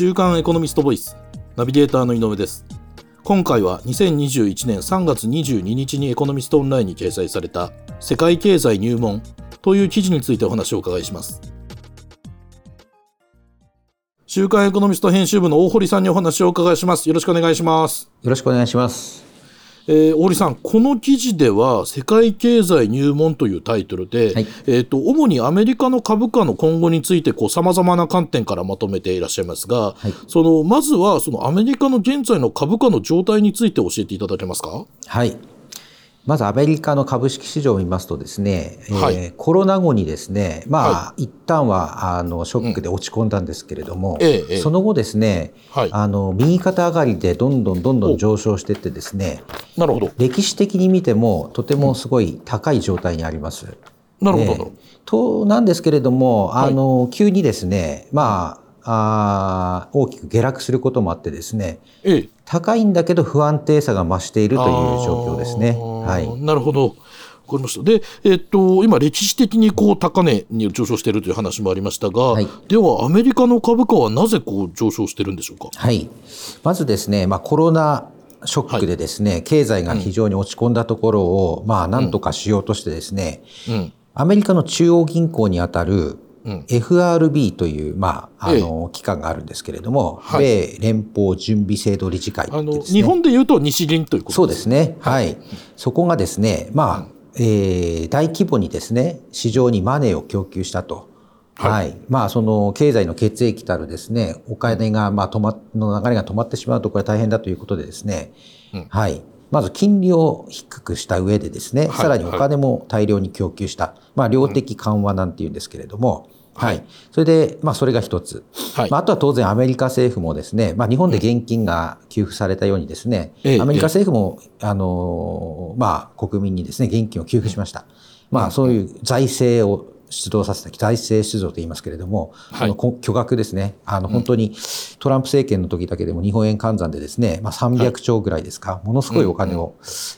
週刊エコノミストボイスナビゲーターの井上です。今回は2021年3月22日にエコノミストオンラインに掲載された世界経済入門という記事についてお話をお伺いします。週刊エコノミスト編集部の大堀さんにお話をお伺いします。よろしくお願いします。よろしくお願いします。えー、大堀さん、この記事では、世界経済入門というタイトルで、はい、えーと、主にアメリカの株価の今後についてさまざまな観点からまとめていらっしゃいますが、はい、そのまずはそのアメリカの現在の株価の状態について教えていただけますか？はいまずアメリカの株式市場を見ますとですね、はい、えー、コロナ後にですね、まあ、はい、一旦はあのショックで落ち込んだんですけれども、うん、その後ですね、はい、あの右肩上がりでどんどんどんどん上昇していってですね、なるほど。歴史的に見てもとてもすごい高い状態にあります。なるほど。となんですけれども、あの、急にですね、まあ、あ大きく下落することもあってですね、ええ、高いんだけど不安定さが増しているという状況ですね。はい、なるほど。わかりました。で、えっと、今、歴史的にこう高値に上昇しているという話もありましたが、はい、では、アメリカの株価はなぜこう上昇してるんでしょうか？はい。まずですね、まあ、コロナショックでですね、はい、経済が非常に落ち込んだところを、うん、まあ、なんとかしようとしてですね、うん、アメリカの中央銀行にあたる FRB という、まあ、あの、機関があるんですけれども、はい、米連邦準備制度理事会、ね、あの、日本でいうと日銀ということそうですね。はい。そこがですね、まあ、えー、大規模にですね、市場にマネーを供給したと。はい。まあ、その、経済の血液たるですね、お金が、まあ、止ま、の流れが止まってしまうと、これ大変だということでですね、うん、はい。まず金利を低くした上でですね、はい、さらにお金も大量に供給した、まあ、量的緩和なんていうんですけれども、はい。それで、まあ、それが一つ。はい。まあ、あとは当然アメリカ政府もですね、まあ、日本で現金が給付されたようにですね、うん、アメリカ政府も、あの、まあ、国民にですね、現金を給付しました。まあ、そういう財政を出動させた、財政出動と言いますけれども、はい、の巨額ですね、あの、本当にトランプ政権の時だけでも日本円換算でですね、まあ、300兆ぐらいですか、ものすごいお金を、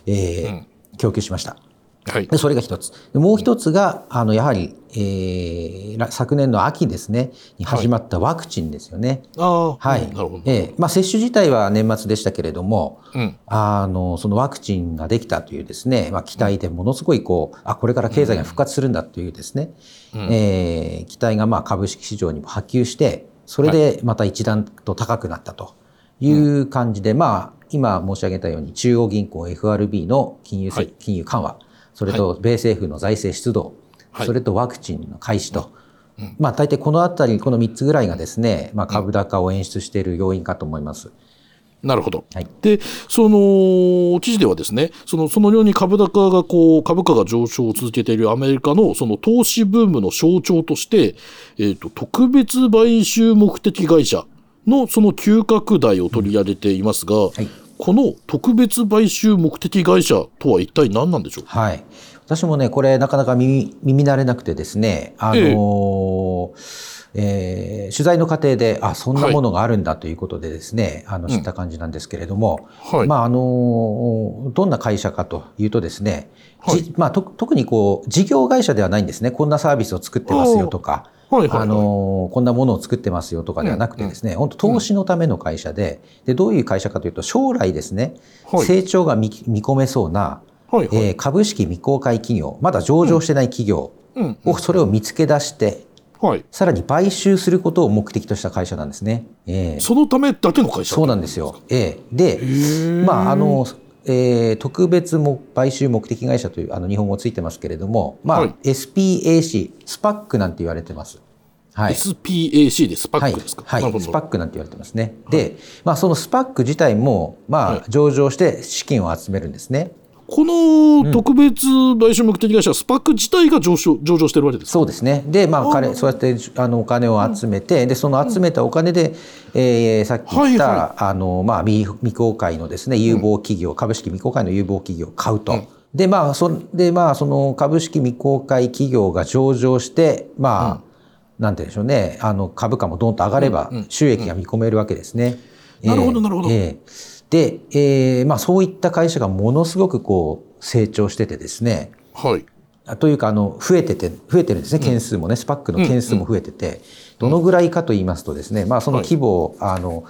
えー、供給しました。はい、でそれが一つ。もう一つが、あの、やはり、えー、昨年の秋ですね、に始まったワクチンですよね。はい。はい。なるほど。えー、まあ、接種自体は年末でしたけれども、うん、あの、そのワクチンができたというですね、まあ、期待でものすごいこう、あ、これから経済が復活するんだというですね、うん、えー、期待がまあ株式市場にも波及して、それでまた一段と高くなったという感じで、まあ、今申し上げたように中央銀行 FRB の金融、はい、金融緩和、それと米政府の財政出動、はい、それとワクチンの開始と、うん、まあ大体このあたり、この3つぐらいがですね、まあ株高を演出している要因かと思います。なるほど。はい、で、その記事ではですね、そのそのように株高がこう、株価が上昇を続けているアメリカのその投資ブームの象徴として、えっ、ー、と、特別買収目的会社のその急拡大を取り上げていますが、うん。はい、この特別買収目的会社とは一体何なんでしょう？はい。私もね、これなかなか耳耳慣れなくてですね、あのー、えー、取材の過程で、あ、そんなものがあるんだということでですね、はい、あの、知った感じなんですけれども、うんはい、まあ、あの、どんな会社かというとですね、はい、まあ、特にこう、事業会社ではないんですね。こんなサービスを作ってますよとか、はいはいはい、あの、こんなものを作ってますよとかではなくてですね、うん、本当投資のための会社で、で、どういう会社かというと、将来ですね、はい、成長が見込めそうな、はいはい、えー、株式未公開企業、まだ上場してない企業を、それを見つけ出して、はい、さらに買収することを目的とした会社なんですね。えー、そのためだけの会社そうなんですよ。えー、で、まあ、あの、えー、特別も買収目的会社というあの日本語ついてますけれども、まあ、はい、SPAC、スパックなんて言われてます。はい、SPAC でスパックですか、はい、はい、スパックなんて言われてますね。で、まあ、そのスパック自体も、まあ、上場して資金を集めるんですね。この特別買収目的会社、スパック自体が上昇上場してるわけですそうですね。で、まあ、彼、そうやってあのお金を集めて、で、その集めたお金で、えー、さっき言った、はいはい、あの、まあ未、未公開のですね、有望企業、株式未公開の有望企業を買うと。うん。で、まあ、そで、まあ、その株式未公開企業が上場して、まあ、うん、なんて言うんでしょうね、あの、株価もどんと上がれば、収益が見込めるわけですね。なるほど、なるほど。えーで、えー、まあそういった会社がものすごくこう成長しててですね。はい。というかあの増えてて増えてるんですね件数もね、スパックの件数も増えてて、どのぐらいかと言いますとですね、まあ、その規模を、あの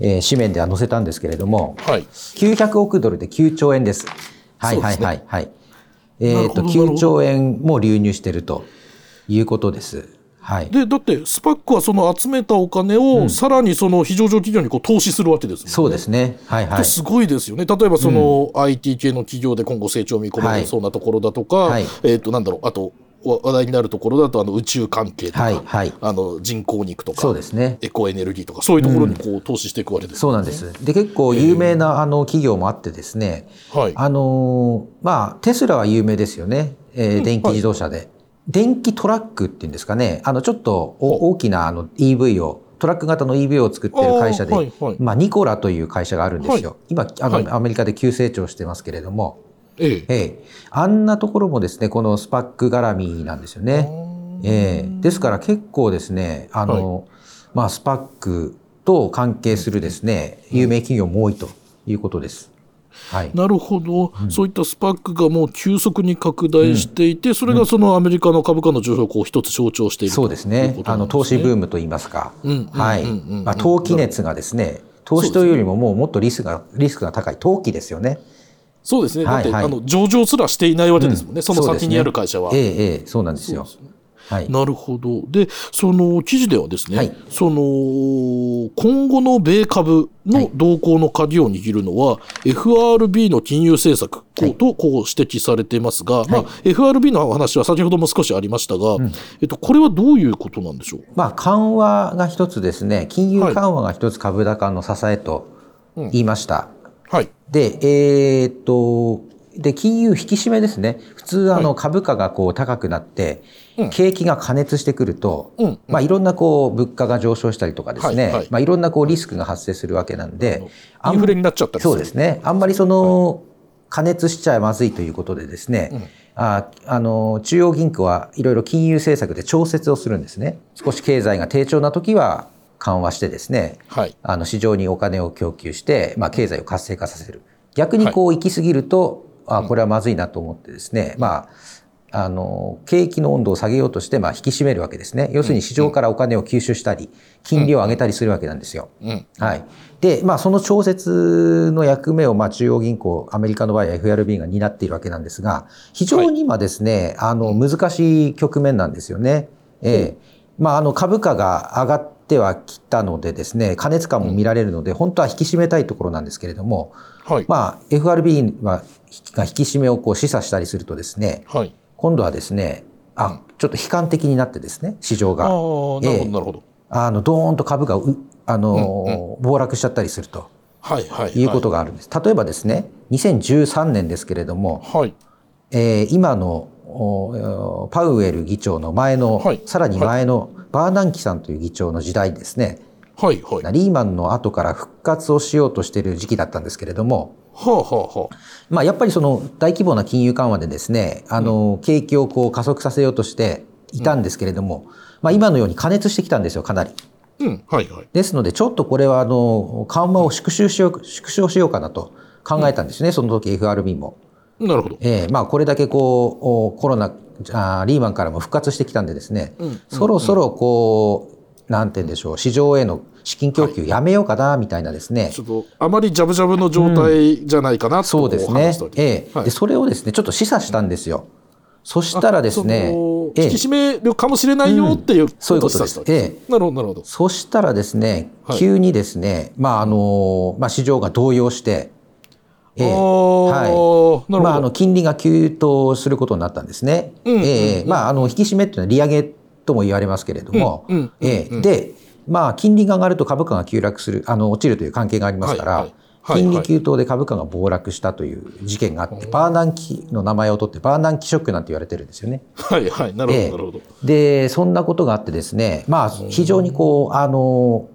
えー、紙面では載せたんですけれども、はい、900億ドルで9兆円です。はいはいはいはい。えっ、と9兆円も流入しているということです。はい、でだってスパックはその集めたお金を、さらにその非上場企業にこう投資するわけですもんね。そうですね、はいはい、すごいですよね。例えばその、うん、IT 系の企業で今後成長を見込まれそうなところだとか、はい、えー、となんだろう。あと話題になるところだとあの宇宙関係とか、はいはい、あの人工肉とかそうですね。エコエネルギーとかそういうところにこう投資していくわけです、ね。うん、そうなんです。で結構有名なあの企業もあってですね、はい、あのまあテスラは有名ですよね、えー、電気自動車で、はい、電気トラックっていうんですかね。あのちょっと大きなあの EV をトラック型の EV を作ってる会社で、はいはい、まあ、ニコラという会社があるんですよ。今あの、アメリカで急成長してますけれども、ええ。えあんなところもですねこのスパック絡みなんですよね。ええ、ですから結構ですねあの、はい、まあ、スパックと関係するですね有名企業も多いということです。はい、なるほど、うん、そういったスパックがもう急速に拡大していて、うん、それがそのアメリカの株価の上昇を一つ象徴しているそうですね、ね、あの投資ブームといいますか、はい。まあ、投機熱がですね投資というよりももうもっとリスクがリスクが高い投機ですよね。そうですね。だって、はい。はい、あの上場すらしていないわけですもんね。うん、その先にある会社は。ね、ええええ、そうなんですよ。はい、なるほど。で、その記事ではですね、はい、その今後の米株の動向の鍵を握るのは、はい、FRB の金融政策とこう指摘されていますが、まあ、FRB の話は先ほども少しありましたが、うん、えっと、これはどういうことなんでしょう、まあ、緩和が一つですね、金融緩和が一つ株高の支えと言いました。はい。で、えー、っと、で、金融引き締めですね。普通、あの、株価がこう高くなって、景気が過熱してくると、うん、まあ、いろんなこう、物価が上昇したりとかですね、はいはい、まあ、いろんなこう、リスクが発生するわけなんで、インフレになっちゃったそうですね。あんまりその、加熱しちゃまずいということでですね、うん、ああの中央銀行はいろいろ金融政策で調節をするんですね。少し経済が低調な時は緩和してですね、はい、あの市場にお金を供給して、まあ、経済を活性化させる。逆にこう行き過ぎると、はい、あこれはまずいなと思ってですね、まあ、あの景気の温度を下げようとして、まあ、引き締めるわけですね。要するに市場からお金を吸収したり、金利を上げたりするわけなんですよ。うん、はい。で、まあ、その調節の役目を、まあ、中央銀行、アメリカの場合は FRB が担っているわけなんですが、非常に今ですね、はい、あの、難しい局面なんですよね。ええ。まあ、あの、株価が上がってはきたのでですね、過熱感も見られるので、本当は引き締めたいところなんですけれども、はい、まあ、FRB はが引き締めをこう示唆したりするとですね、はい、今度はですね、あ、ちょっと悲観的になってですね、市場が。なるほど、なるほど。あの、ドーンと株があの、うんうん、暴落しちゃったりすると。はい、はい。いうことがあるんです。例えばですね、2013年ですけれども、はい。えー、今のパウエル議長の前の、はい、さらに前のバーナンキさんという議長の時代ですね、はいはい、リーマンの後から復活をしようとしている時期だったんですけれども、はあはあはあ、まあ、やっぱりその大規模な金融緩和でですね、あの、景気をこう加速させようとしていたんですけれども、うん、まあ、今のように加熱してきたんですよ、かなり。うんはいはい、ですので、ちょっとこれはあの緩和を縮小しよう縮小しようかなと考えたんですね、うん、その時 FRB も。なるほど。えー、まあこれだけこうコロナあリーマンからも復活してきたんでですね、うん、そろそろこう、なんて言うんでしょう、市場への資金供給やめようかな、みたいなですね。ちょっと、あまりジャブジャブの状態じゃないかな、うん、そうですね。ええはい、で、それをですね、ちょっと示唆したんですよ。そしたらですね、引き締めるかもしれないよっていう、うん、そういうことです。ええ、なるほど、なるほど。そしたらですね、急にですね、まあ、あの、まあ、市場が動揺して、えー、はい。まあ、あの、金利が急騰することになったんですね。うん、えー、まあ、あの、引き締めっていうのは利上げとも言われますけれども、で、まあ、金利が上がると株価が急落する、あの、落ちるという関係がありますから、はいはい金利急騰で株価が暴落したという事件があって、バーナンキの名前を取ってバーナンキショックなんて言われてるんですよね。はいはい、なるほど、なるほど。で、そんなことがあってですね、まあ、非常にこう、あの、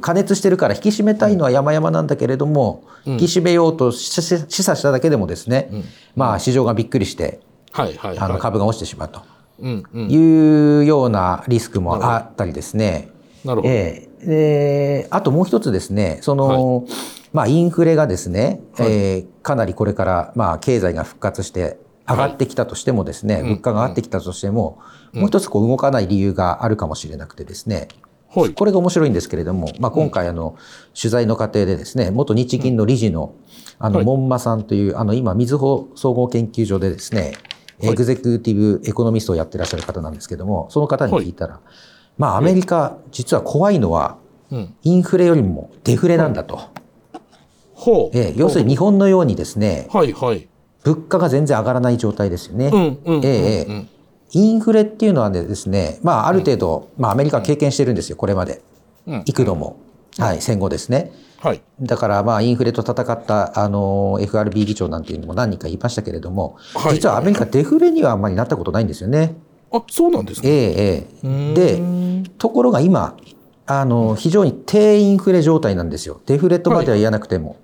加熱してるから引き締めたいのは山々なんだけれども、うん、引き締めようと示唆しただけでもですね、うん、まあ市場がびっくりして、あの株が落ちてしまうというようなリスクもあったりですね。なるほど。えー、であともう一つですね、その、はい、まあインフレがですね、はい、えー、かなりこれからまあ経済が復活して上がってきたとしてもですね、い。物価が上がってきたとしても、もう一つこう動かない理由があるかもしれなくてですね、はい。これが面白いんですけれども、まあ、今回あの、取材の過程でですね、元日銀の理事の、あの、はい。門馬さんという、あの、今、みずほ総合研究所でですね、はいエグゼクティブエコノミストをやってらっしゃる方なんですけども、その方に聞いたら、まあ、アメリカ、実は怖いのは、うん。インフレよりもデフレなんだと。ほう。ええ要するに日本のようにですね、はいはい。物価が全然上がらない状態ですよね。うんうん。ええインフレっていうのはねですね、まあ、ある程度、まあ、アメリカは経験してるんですよ、これまで。うん。幾度も。はい、戦後ですね。はい。だから、まあ、インフレと戦った、あの、FRB 議長なんていうのも何人か言いましたけれども、はい実はアメリカデフレにはあんまりなったことないんですよね。あ、そうなんですえね。ええうーで、ところが今、あの、非常に低インフレ状態なんですよ。デフレとまでは言わなくても。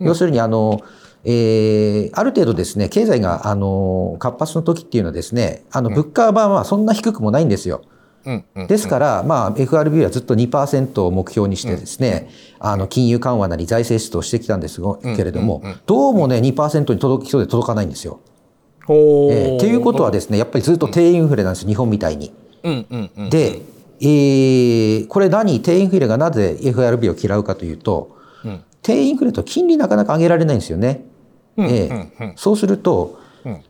要するに、あの、えーある程度ですね、経済が、あの、活発の時っていうのはですね、あの、物価はまあそんな低くもないんですよ。うんうん。ですから、まあ、FRB はずっと2%を目標にしてですね、あの、金融緩和なり財政出動してきたんですけれども、どうもね、2%に届きそうで届かないんですよ。えーっていうことはですね、やっぱりずっと低インフレなんですよ、日本みたいに。で、えーこれ何、低インフレがなぜ FRB を嫌うかというと、うん。低インフレと金利なかなか上げられないんですよね。うんえーそうすると、うん。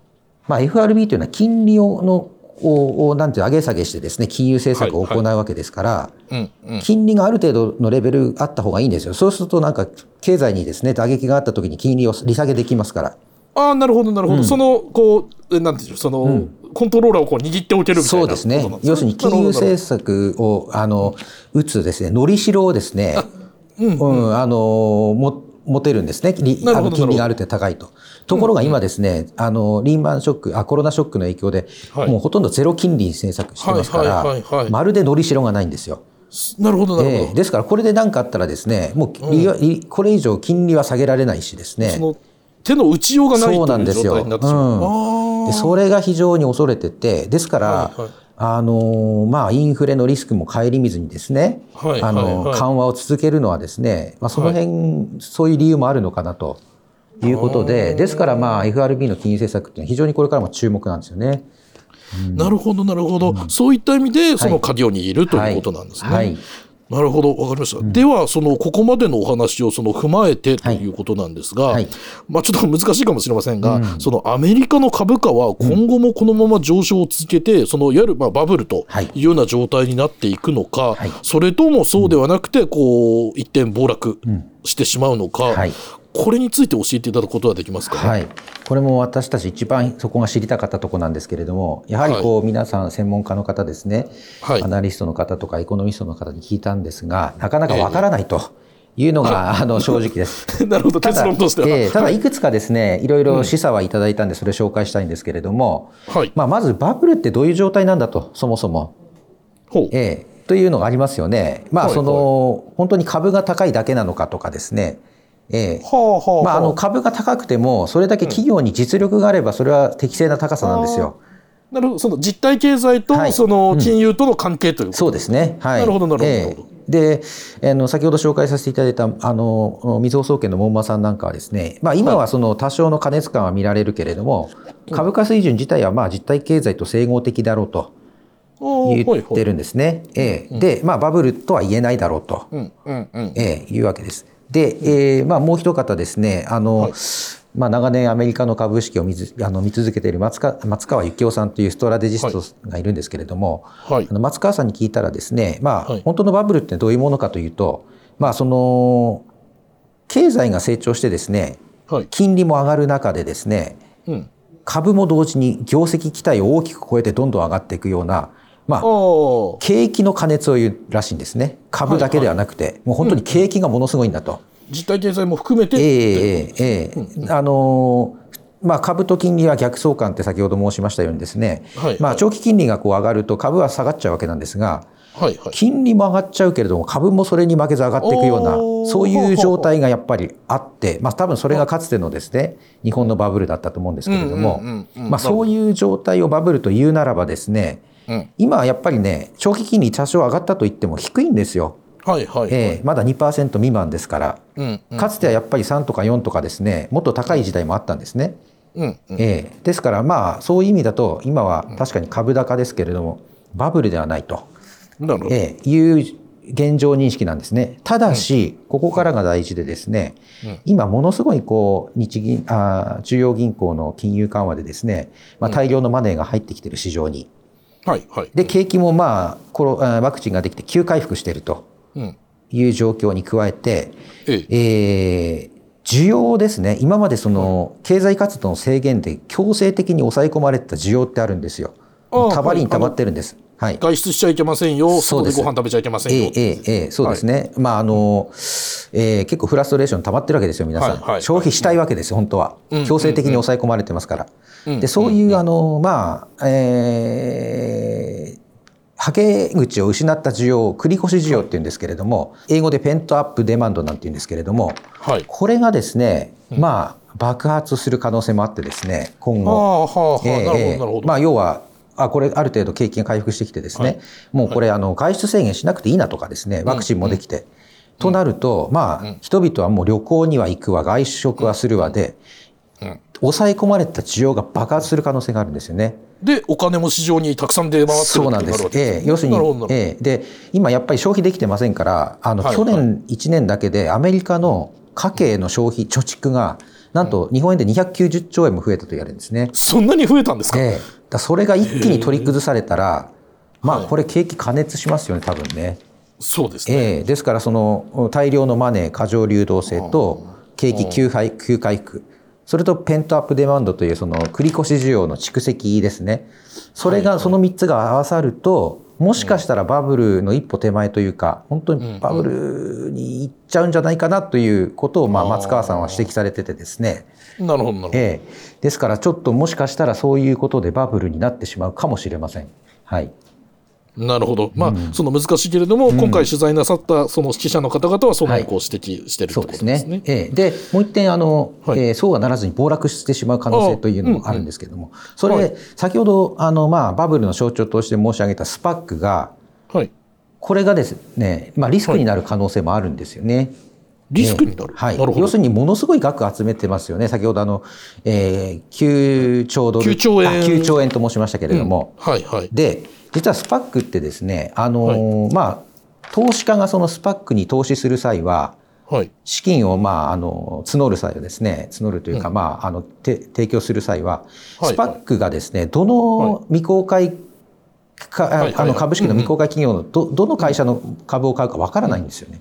まあ、FRB というのは金利をのををなんて上げ下げしてですね金融政策を行うわけですから、うんうん。金利がある程度のレベルあった方がいいんですよ。そうするとなんか経済にですね打撃があった時に金利を利下げできますから。ああ、なるほどなるほど。その、こう、えなんていうんでしょう、その、コントローラーをこう握っておけるみたいなそうですねことなん。要するに金融政策をあの打つですね、のりしろをですね、うん、あのも持てるんですね。あの金利がある程度高いと。ところが今ですね、あのリーマンショックあコロナショックの影響で、はい。もうほとんどゼロ金利政策してますかはいはいはいはい。ら、まるでのりしろがないんですよ。なるほどなるほど。ええ。ですからこれで何かあったらですね、もう利は、利これ以上金利は下げられないしですね。その手の打ちようがないそうとないんですよう状態になってしまう。あでそれが非常に恐れてて、ですから、はいはい。あのまあ、インフレのリスクも顧みずにですね、はいあのはい。はい緩和を続けるのはですね、まあ、その辺、そういう理由もあるのかなということで、ですから、まあ、FRB の金融政策っていうのは非常にこれからも注目なんですよね。ーなるほどなるほど、そういった意味でその鍵を握るということなんですね。はい。はい。なるほど、わかりました。では、その、ここまでのお話をその踏まえてということなんですが、はい。まあちょっと難しいかもしれませんが、そのアメリカの株価は今後もこのまま上昇を続けて、そのいわゆるまあバブルとはい。いうような状態になっていくのか、はい。それともそうではなくて、こう、一点暴落してしまうのか、はいこれについて教えていただくことはできますか、はい、これも私たち一番そこが知りたかったところなんですけれども、やはりこう、皆さん専門家の方ですね、はいアナリストの方とかエコノミストの方に聞いたんですが、なかなかわからないというのが、あの正直です。なるほど、た結だ論としては。ええただいくつかですね、いろいろ示唆はいただいたんで、それを紹介したいんですけれども、はい。まあ、まずバブルってどういう状態なんだと、そもそも。ほう。ええというのがありますよね。まあ、はいその、本当に株が高いだけなのかとかですね。ええ。まあ、あの株が高くても、それだけ企業に実力があれば、それは適正な高さなんですよ。なるほど、その実体経済とはいその金融との関係ということそうですね。はい。なるほどなるほどえで、あの、先ほど紹介させていただいた、あの、みずほ総研の門馬さんなんかはですね、まあ、今はその多少の過熱感は見られるけれども、株価水準自体はまあ実体経済と整合的だろうと言ってるんですね。ええで、まあ、バブルとは言えないだろうと。うんうんうん。ええいうわけです。で、えーまあ、もう一方ですね、あの、まあ、長年アメリカの株式を見ずあの見続けている松川松川幸夫さんというストラテジストがいるんですけれども、はいあの松川さんに聞いたらですね、まあはい本当のバブルってどういうものかというと、まあ、その経済が成長してですねはい。金利も上がる中でですねうん。株も同時に業績期待を大きく超えてどんどん上がっていくような、まあ。景気の過熱を言うらしいんですね。株だけではなくて、もう本当に景気がものすごいんだと。実体経済も含めて。ええええええ。あのーまあ、株と金利は逆相関って先ほど申しましたようにですね、はい。まあ、長期金利がこう上がると株は下がっちゃうわけなんですが、はいはい。金利も上がっちゃうけれども株もそれに負けず上がっていくようなそういう状態がやっぱりあって、まあ、多分それがかつてのですね日本のバブルだったと思うんですけれどもうんうんうんうん。まあそういう状態をバブルと言うならばですねうん。今はやっぱりね長期金利多少上がったと言っても低いんですよ、はいはい。ええまだ2%未満ですから。うんうん。かつてはやっぱり3とか4とかですねもっと高い時代もあったんですね。うんうんええですからまあそういう意味だと今は確かに株高ですけれども、バブルではないと。ええいう現状認識なんですね。ただし、ここからが大事でですね、今ものすごいこう日銀あー中央銀行の金融緩和でですね、まあ、大量のマネーが入ってきてる市場に。はいはい。で景気もまあコロワクチンができて急回復しているとうん。いう状況に加えて、ええ。えー需要ですね、今までその経済活動の制限で強制的に抑え込まれてた需要ってあるんですよ。たまりにたまってるんです。はい。外出しちゃいけませんよ。そうでご飯食べちゃいけませんよ。ええええええそうですね。まああの、えー結構フラストレーション溜まってるわけですよ、皆さん。はいはい消費したいわけですよ、本当は。うん強制的に抑え込まれてますから。うんで、そういう、あの、まあ、えーはけ口を失った需要を繰り越し需要っていうんですけれども、英語でペントアップデマンドなんて言うんですけれども、はい。これがですね、まあ、爆発する可能性もあってですね、今は後。まあ、要は、あこれある程度景気が回復してきてですね、はい。もうこれ、あの外出制限しなくていいなとかですね、ワクチンもできて、となると、まあ、人々はもう旅行には行くわ、外食はするわで、うん。抑え込まれた需要が爆発する可能性があるんですよね。で、お金も市場にたくさん出回ってるそうなんです。ってなるわけええ。要するにえで、今やっぱり消費できてませんから、あの、はい。去年1年だけでアメリカの家計の消費、貯蓄が、なんと日本円で290兆円も増えたと言われるんですね。そんなに増えたんですか、ええ。だそれが一気に取り崩されたら、まあはい。これ景気過熱しますよね、多分ね。そうですね。ええ。ですからその大量のマネー、過剰流動性と景気急回急回復、それとペントアップデマンドというその繰り越し需要の蓄積ですね。それがその3つが合わさると、もしかしたらバブルの一歩手前というか、本当にバブルに行っちゃうんじゃないかなということを、まあ、松川さんは指摘されててですね。なるほど、なるほど。ええ、ですからちょっともしかしたらそういうことでバブルになってしまうかもしれません。はい。なるほど。まあ、その難しいけれども、今回取材なさったその記者の方々はそのこう指摘してるってそうですことですね。ね。ええ、で、もう一点、あの、はいえーそうはならずに暴落してしまう可能性というのもあるんですけれども、それ、はい先ほど、あの、まあ、バブルの象徴として申し上げたスパックが、はい。これがですね、まあ、リスクになる可能性もあるんですよね。リスクになる。はい。なる。要するに、ものすごい額集めてますよね。先ほど、あの、えー、9兆ドル。9兆円あ9兆円と申しましたけれども、はいはい。で、実はスパックってですね、あのーまあ、投資家がそのスパックに投資する際は、はい。資金を、まあ、あの、募る際はですね、募るというか、まあ、あの、て提供する際は、はい。スパックがですね、どの未公開か、はい。はい。あの、株式の未公開企業のど、どの会社の株を買うかわからないんですよね。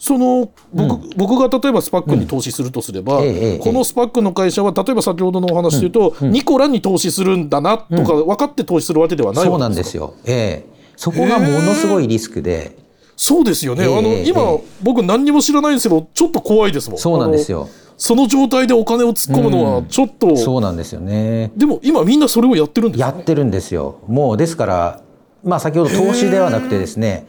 え、その、僕、僕が例えばスパックに投資するとすれば、ええええこのスパックの会社は、例えば先ほどのお話で言うと、ニコラに投資するんだなとか、分かって投資するわけではないそうわけでかなんですすよ。ええそこがものすごいリスクで、そうですよね。ええあの、今、ええ僕何にも知らないんですけど、ちょっと怖いですもん。そうなんですよ。よ。その状態でお金を突っ込むのは、ちょっと、そうなんですよね。でも今みんなそれをやってるんですね。やってるんですよ。もうですから、まあ先ほど投資ではなくてですね、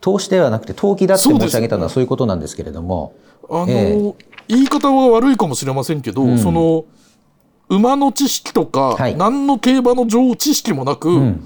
投資ではなくて投機だって申し上げたのはそういうことなんですけれども、あの、え言い方は悪いかもしれませんけど、その、馬の知識とか、はい。何の競馬の情知識もなく、ん。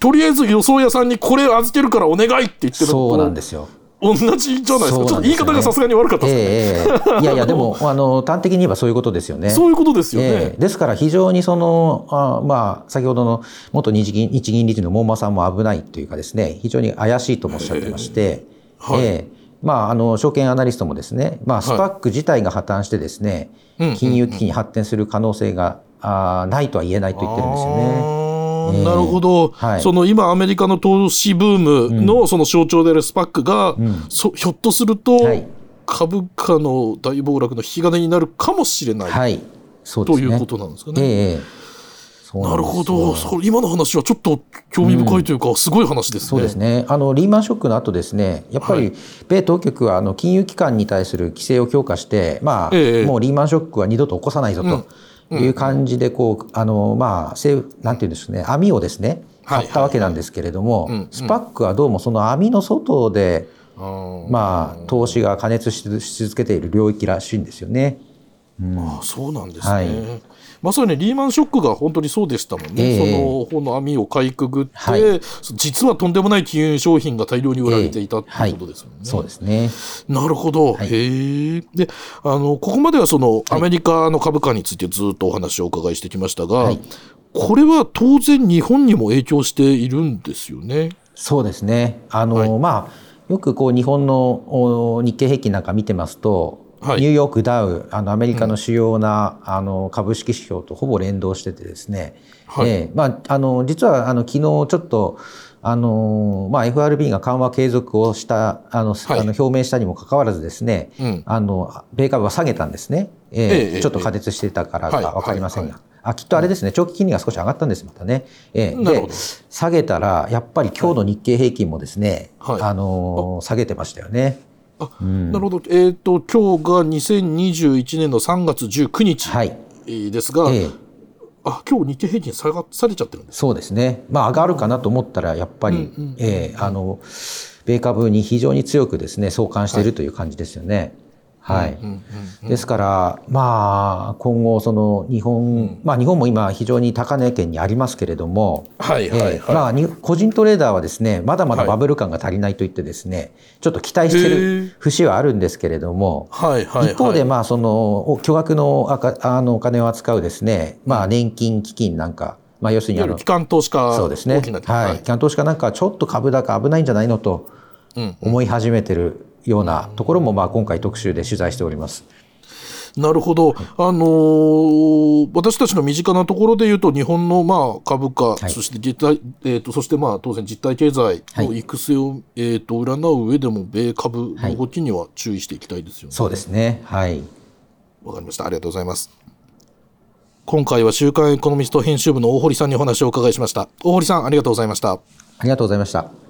とりあえず予想屋さんにこれ預けるからお願いって言ってるそうなんですよ。同じじゃないですか。ちょっと言い方がさすがに悪かったですね。ええええいやいや、でも、あの、端的に言えばそういうことですよね。そういうことですよね。ええですから非常にその、あまあ、先ほどの元日銀日銀理事の門馬さんも危ないというかですね、非常に怪しいともおっしゃってまして、はいええまあ、あの、証券アナリストもですね、まあ、スパック自体が破綻してですね、うん金融危機に発展する可能性が、あーないとは言えないと言ってるんですよね。なるほど、はい。その今、アメリカの投資ブームのその象徴であるスパックが、そひょっとすると、はい。株価の大暴落の引き金になるかもしれない、はい。そうね。ということなんですかね。えなんるほど、今の話はちょっと興味深いというか、すごい話ですね。そうですね。あのリーマンショックの後ですね、やっぱはり米当局はあの金融機関に対する規制を強化して、まあ、ええもうリーマンショックは二度と起こさないぞという感じでこう、あのまあ政府なんていうんですかね、網をですねはい。張ったわけなんですけれども、うん。うん。スパックはどうもその網の外で、まあ投資が過熱しし続けている領域らしいんですよね。あそうなんですね。はいまさにリーマンショックが本当にそうでしたもんね、ええ。その本の網をかいくぐって、はい。実はとんでもない金融商品が大量に売られていたっていうことですもんね。そうですね。なるほど、はい。へえ。であのここまではそのアメリカの株価についてずっとお話をお伺いしてきましたが、はい。これは当然日本にも影響しているんですよね。そうですね。あの、はい。まあ、よくこう日本のお日経平均なんか見てますと、はい。ニューヨークダウ、あのアメリカの主要な、あの株式指標とほぼ連動しててですね、はい。ええ。まあ、あの実はあの昨日ちょっとあのまあ、FRB が緩和継続をしたあの、はい。あの表明したにもかかわらずですね、うん。あの米株は下げたんですね、ええ。ええちょっと過熱していたからはいか分かりませんが、はい。あきっとあれですね。長期金利が少し上がったんですまたね、ええ。で下げたらやっぱり今日の日経平均もですね、はい。あの下げてましたよね。あなるほど、えっ、と今日が2021年の3月19日はい、ですが、ええ。あ今日日経平均下が下げちゃってるんです。そうですね、まあ、上がるかなと思ったらやっぱり、ええあの米株に非常に強くですね相関しているという感じですよね。はいうんうんですから、まあ、今後、その日本、まあ、日本も今、非常に高値圏にありますけれども、はいはいはい。ええまあ、に個人トレーダーはですね、まだまだバブル感が足りないと言ってですね、ちょっと期待してる節はあるんですけれども、はいはいはい、一方で、まあ、その、お巨額のあかあのお金を扱うですね、まあ、年金基金なんか、まあ、要するにあの機、関投資家そうですね。はい。機関投資家なんかはちょっと株高危ないんじゃないのとうん。思い始めてるようなところも、まあ、今回特集で取材しております。なるほど、あのー私たちの身近なところでいうと、日本のまあ株価、いそして実体、えー、とそしてまあ当然、実体経済の育成を、えー、と占う上でも、米株の動きには注意していきたいですよね。そうですね。はい。わかりました。ありがとうございます。今回は週刊エコノミスト編集部の大堀さんにお話をお伺いしました。大堀さん、ありがとうございました。ありがとうございました。